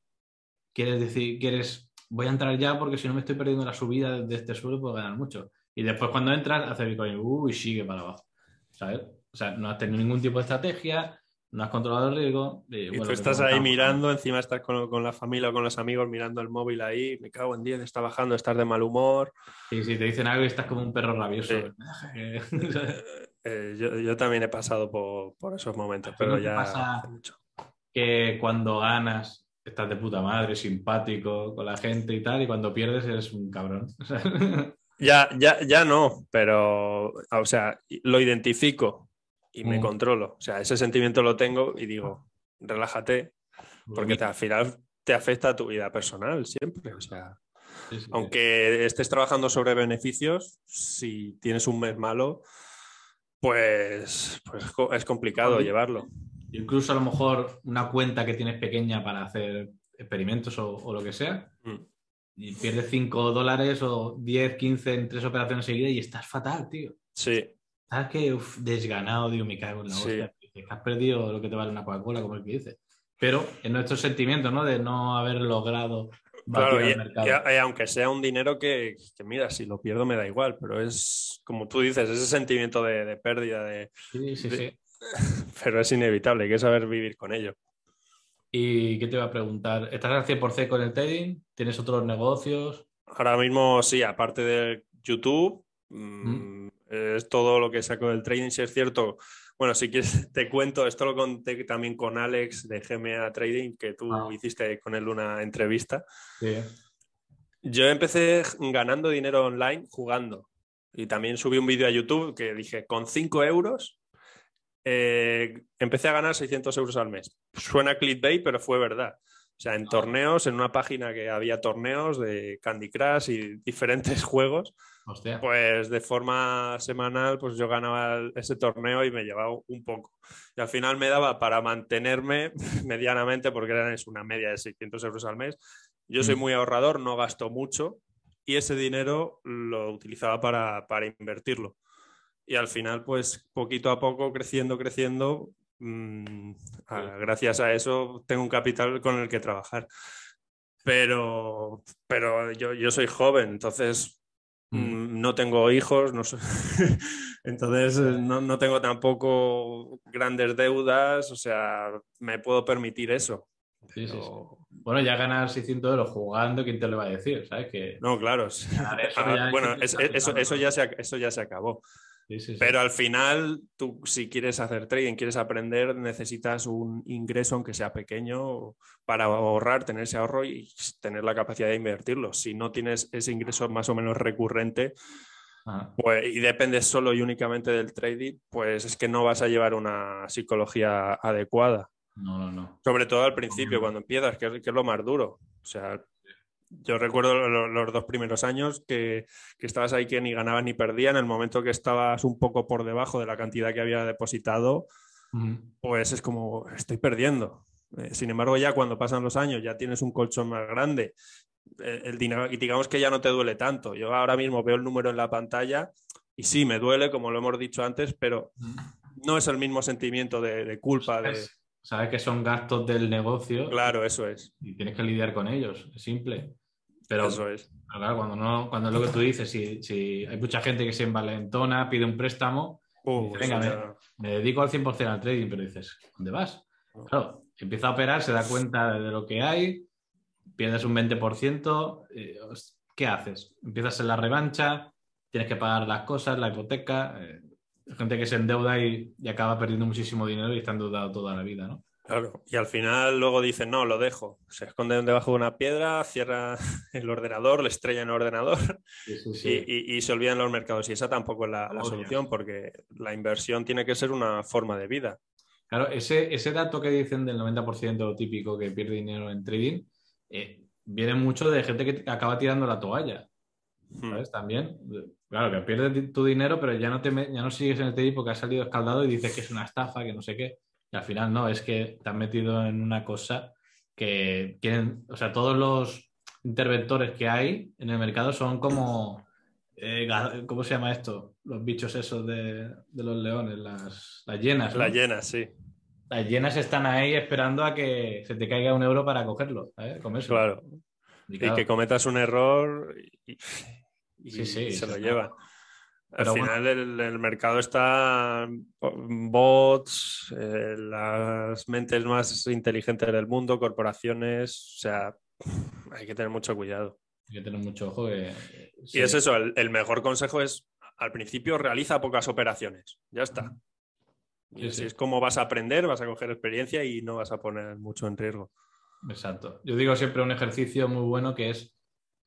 quieres decir, quieres, voy a entrar ya porque si no me estoy perdiendo la subida de este suelo puedo ganar mucho. Y después cuando entras, hace Bitcoin, uy, sigue para abajo. ¿Sabes? O sea, no has tenido ningún tipo de estrategia, no has controlado el riesgo. Y, tú estás ahí mirando, encima estás con, la familia o con los amigos mirando el móvil ahí, me cago en 10, está bajando, estás de mal humor. Y si te dicen algo y estás como un perro rabioso. Eh, yo, también he pasado por, esos momentos, pero ya pasa mucho. Que cuando ganas estás de puta madre, simpático con la gente y tal, y cuando pierdes eres un cabrón. ya, ya, ya no, pero, o sea, lo identifico y me mm. controlo. O sea, ese sentimiento lo tengo y digo, relájate, porque al final te afecta a tu vida personal siempre. O sea, aunque estés trabajando sobre beneficios, si tienes un mes malo, pues, pues es complicado llevarlo. Incluso a lo mejor una cuenta que tienes pequeña para hacer experimentos o, lo que sea, mm. y pierdes 5 dólares o 10, 15 en tres operaciones seguidas y estás fatal, tío. Sí, ¿Sabes qué? desganado, digo, me cago en la hostia. has perdido lo que te vale una Coca-Cola, como el que dice. Pero en nuestro sentimiento, ¿no? De no haber logrado Claro, y, aunque sea un dinero que, mira, si lo pierdo me da igual, pero es, como tú dices, ese sentimiento de, pérdida, de, sí, sí, sí. pero es inevitable, hay que saber vivir con ello. ¿Y qué te iba a preguntar? ¿Estás al 100% con el trading? ¿Tienes otros negocios? Ahora mismo sí, aparte de YouTube, mm, es todo lo que saco del trading, si es cierto bueno, si quieres te cuento, esto lo conté también con Alex de GMA Trading, que tú ah. hiciste con él una entrevista. Yo empecé ganando dinero online jugando y también subí un vídeo a YouTube que dije, con 5 euros eh, empecé a ganar 600 euros al mes. Suena clickbait, pero fue verdad. O sea, en ah. torneos, en una página que había torneos de Candy Crush y diferentes juegos, pues de forma semanal, pues yo ganaba ese torneo y me llevaba un poco. Y al final me daba para mantenerme medianamente, porque era una media de 600 euros al mes. Yo soy mm. muy ahorrador, no gasto mucho y ese dinero lo utilizaba para, invertirlo. Y al final, pues poquito a poco, creciendo, creciendo, mm, gracias a eso tengo un capital con el que trabajar. Pero, pero yo, yo soy joven, entonces Mm. No tengo hijos, no entonces eh, no, tengo tampoco grandes deudas, o sea, me puedo permitir eso. Bueno, ya ganar 600 euros jugando, ¿quién te lo va a decir? ¿Sabes? Que... No, claro. Ah, bueno, eso, eso, ya se, eso ya se acabó. Pero al final, tú si quieres hacer trading, quieres aprender, necesitas un ingreso, aunque sea pequeño, para ahorrar, tener ese ahorro y tener la capacidad de invertirlo. Si no tienes ese ingreso más o menos recurrente pues, y dependes solo y únicamente del trading, pues es que no vas a llevar una psicología adecuada. No, no, no. Sobre todo al principio, cuando empiezas, que es, lo más duro. O sea, yo recuerdo los dos primeros años que, estabas ahí que ni ganabas ni perdías. En el momento que estabas un poco por debajo de la cantidad que había depositado, pues es como estoy perdiendo. Eh, sin embargo, ya cuando pasan los años, ya tienes un colchón más grande, eh, el dinero, y digamos que ya no te duele tanto. Yo ahora mismo veo el número en la pantalla y sí, me duele, como lo hemos dicho antes, pero no es el mismo sentimiento de, culpa. De... Sabes que son gastos del negocio. Claro, eso es. Y tienes que lidiar con ellos, es simple. Pero, eso es. Claro, cuando, no, cuando es lo que tú dices, si, si hay mucha gente que se envalentona, pide un préstamo, uh, venga, me, dedico al 100% al trading, pero dices, ¿dónde vas? Claro, empieza a operar, se da cuenta de lo que hay, pierdes un 20%, eh, ¿qué haces? Empiezas en la revancha, tienes que pagar las cosas, la hipoteca, eh, gente que se endeuda y, y, acaba perdiendo muchísimo dinero y está endeudado toda la vida, ¿no? Claro, y al final luego dicen, no, lo dejo. Se esconden debajo de una piedra, cierra el ordenador, le estrella en el ordenador Y, se olvidan los mercados. Y esa tampoco es la, solución, porque la inversión tiene que ser una forma de vida. Claro, ese, ese dato que dicen del 90% típico que pierde dinero en trading, eh, viene mucho de gente que acaba tirando la toalla. Hmm. ¿Sabes? También. Claro, que pierdes tu dinero, pero ya no, te, ya no sigues en el trading porque has salido escaldado y dices que es una estafa, que no sé qué. Y al final no, es que te han metido en una cosa que quieren, o sea, todos los interventores que hay en el mercado son como, eh, ¿cómo se llama esto? Los bichos esos de, los leones, las, las llenas. Las llenas, sí. Las llenas están ahí esperando a que se te caiga un euro para cogerlo, ¿eh? Claro. Y, que cometas un error y, se lo lleva. Al final el, mercado está bots, eh, las mentes más inteligentes del mundo, corporaciones, o sea, hay que tener mucho cuidado. Hay que tener mucho ojo. y es eso, el, mejor consejo es al principio realiza pocas operaciones, ya está. Y así es como vas a aprender, vas a coger experiencia y no vas a poner mucho en riesgo. Exacto. Yo digo siempre un ejercicio muy bueno que es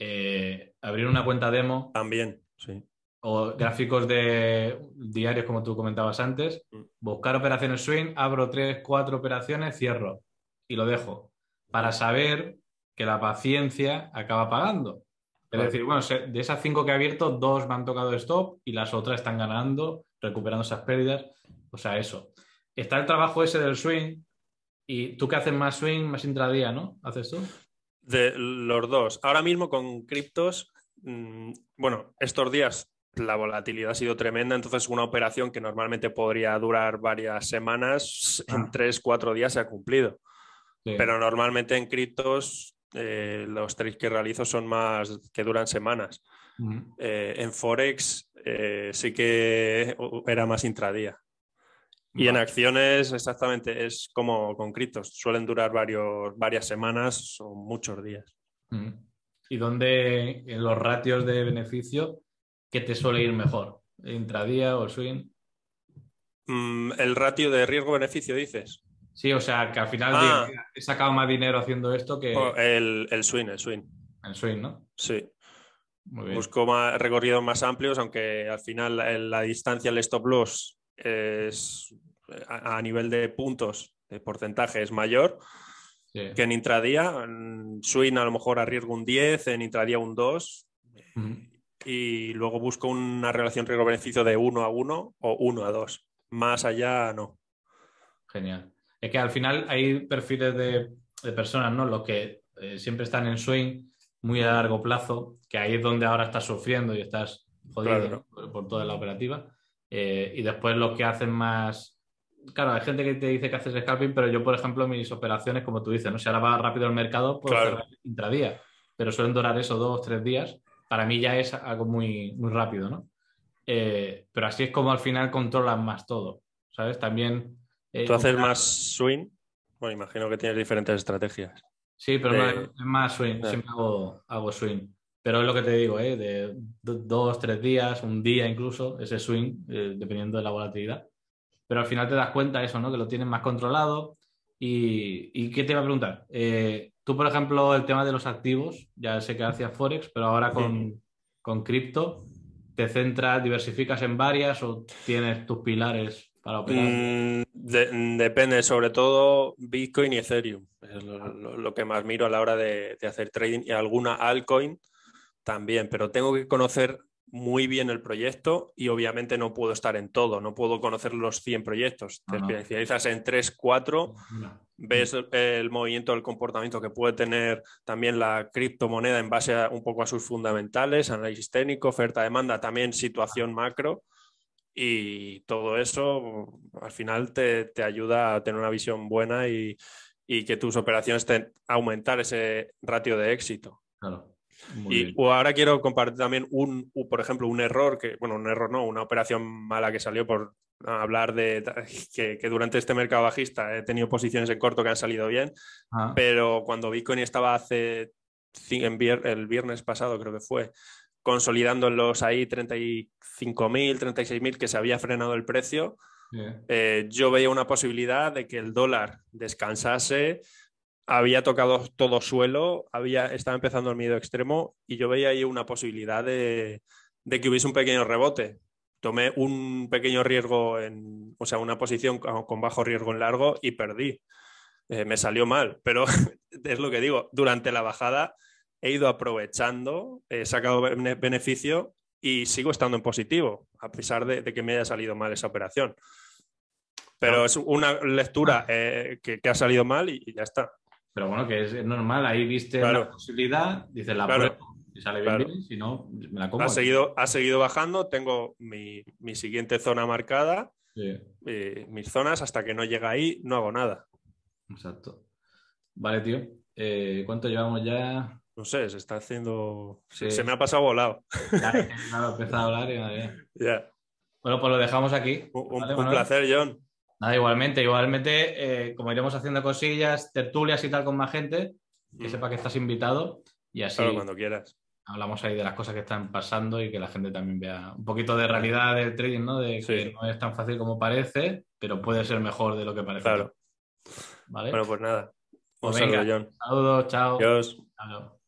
eh, abrir una cuenta demo. También, sí o gráficos de diarios, como tú comentabas antes, mm. buscar operaciones swing, abro tres, cuatro operaciones, cierro y lo dejo para saber que la paciencia acaba pagando. Es decir, bueno, de esas cinco que he abierto, dos me han tocado stop y las otras están ganando, recuperando esas pérdidas. O sea, eso. Está el trabajo ese del swing y tú que haces más swing, más intradía, ¿no? ¿Haces tú? De los dos. Ahora mismo con criptos, mm, bueno, estos días la volatilidad ha sido tremenda, entonces una operación que normalmente podría durar varias semanas, en ah. tres, cuatro días se ha cumplido. Pero normalmente en criptos eh, los trades que realizo son más que duran semanas. Eh, en Forex eh, sí que era más intradía. Y en acciones, exactamente, es como con criptos. Suelen durar varios, varias semanas o muchos días. ¿Y dónde en los ratios de beneficio, qué te suele ir mejor? ¿Intradía o swing? Mm, el ratio de riesgo-beneficio, dices. Sí, o sea, que al final ah. he sacado más dinero haciendo esto que. Oh, el, swing, el swing. El swing, ¿no? Sí. Busco más, recorridos más amplios, aunque al final la, distancia, el stop loss es a, nivel de puntos, de porcentaje, es mayor que en intradía. En swing a lo mejor arriesgo un 10, en intradía un 2. Y luego busco una relación riesgo-beneficio de 1 a 1 o 1 a 2. Más allá, no. Genial. Es que al final hay perfiles de, personas, ¿no? Los que eh, siempre están en swing muy a largo plazo, que ahí es donde ahora estás sufriendo y estás jodido por, toda la operativa. Eh, y después los que hacen más. Claro, hay gente que te dice que haces scalping, pero yo, por ejemplo, mis operaciones, como tú dices, ¿no? Si ahora va rápido el mercado, puedo hacer intradía, pero suelen durar eso dos, tres días. Para mí ya es algo muy, muy rápido, ¿no? Eh, pero así es como al final controlan más todo, ¿sabes? También eh, ¿Tú haces más swing? Bueno, imagino que tienes diferentes estrategias. Sí, pero no, es más swing, siempre hago, swing. Pero es lo que te digo, ¿eh? de dos, tres días, un día incluso, ese swing, eh, dependiendo de la volatilidad. Pero al final te das cuenta eso, ¿no? Que lo tienes más controlado. ¿Y, y qué te iba a preguntar? tú, por ejemplo, el tema de los activos, ya sé que hacías Forex, pero ahora con, con cripto, ¿te centras, diversificas en varias o tienes tus pilares Mm, depende, sobre todo Bitcoin y Ethereum. Es lo, que más miro a la hora de, hacer trading y alguna altcoin también, pero tengo que conocer muy bien el proyecto y obviamente no puedo estar en todo, no puedo conocer los 100 proyectos. Te especializas en 3, 4, ves el, movimiento, el comportamiento que puede tener también la criptomoneda en base un poco a sus fundamentales, análisis técnico, oferta, demanda, también situación macro y todo eso al final te, ayuda a tener una visión buena y, que tus operaciones te aumentar ese ratio de éxito. Y ahora quiero compartir también un, por ejemplo, un error que, bueno, un error no, una operación mala que salió por hablar de que, durante este mercado bajista he tenido posiciones en corto que han salido bien, ah. pero cuando Bitcoin estaba hace el viernes pasado, creo que fue, consolidando en los ahí 35.000, 36.000 que se había frenado el precio, eh, yo veía una posibilidad de que el dólar descansase, había tocado todo suelo, había, estaba empezando el miedo extremo y yo veía ahí una posibilidad de, que hubiese un pequeño rebote. Tomé un pequeño riesgo, en, o sea, una posición con bajo riesgo en largo y perdí. Eh, me salió mal, pero es lo que digo, durante la bajada he ido aprovechando, he sacado beneficio y sigo estando en positivo, a pesar de, que me haya salido mal esa operación. Pero es una lectura eh, que, ha salido mal y, ya está. Pero bueno, que es normal, ahí viste la posibilidad, dices la prueba, y sale bien, si no, me la como. Ha seguido, ha seguido bajando, tengo mi, siguiente zona marcada, eh, mis zonas, hasta que no llega ahí, no hago nada. Exacto. Vale, tío. Eh, ¿Cuánto llevamos ya? No sé, se está haciendo. Se me ha pasado volado. Ya, he empezado a hablar y ya. Bueno, pues lo dejamos aquí. Un, placer, John. Nada, igualmente, igualmente, eh, como iremos haciendo cosillas, tertulias y tal con más gente, que mm. sepa que estás invitado y así. cuando quieras. Hablamos ahí de las cosas que están pasando y que la gente también vea un poquito de realidad del trading, ¿no? De que no es tan fácil como parece, pero puede ser mejor de lo que parece. Claro. ¿Vale? Bueno, pues nada. Un pues saludo, John. Saludos, chao. Adiós. Chao.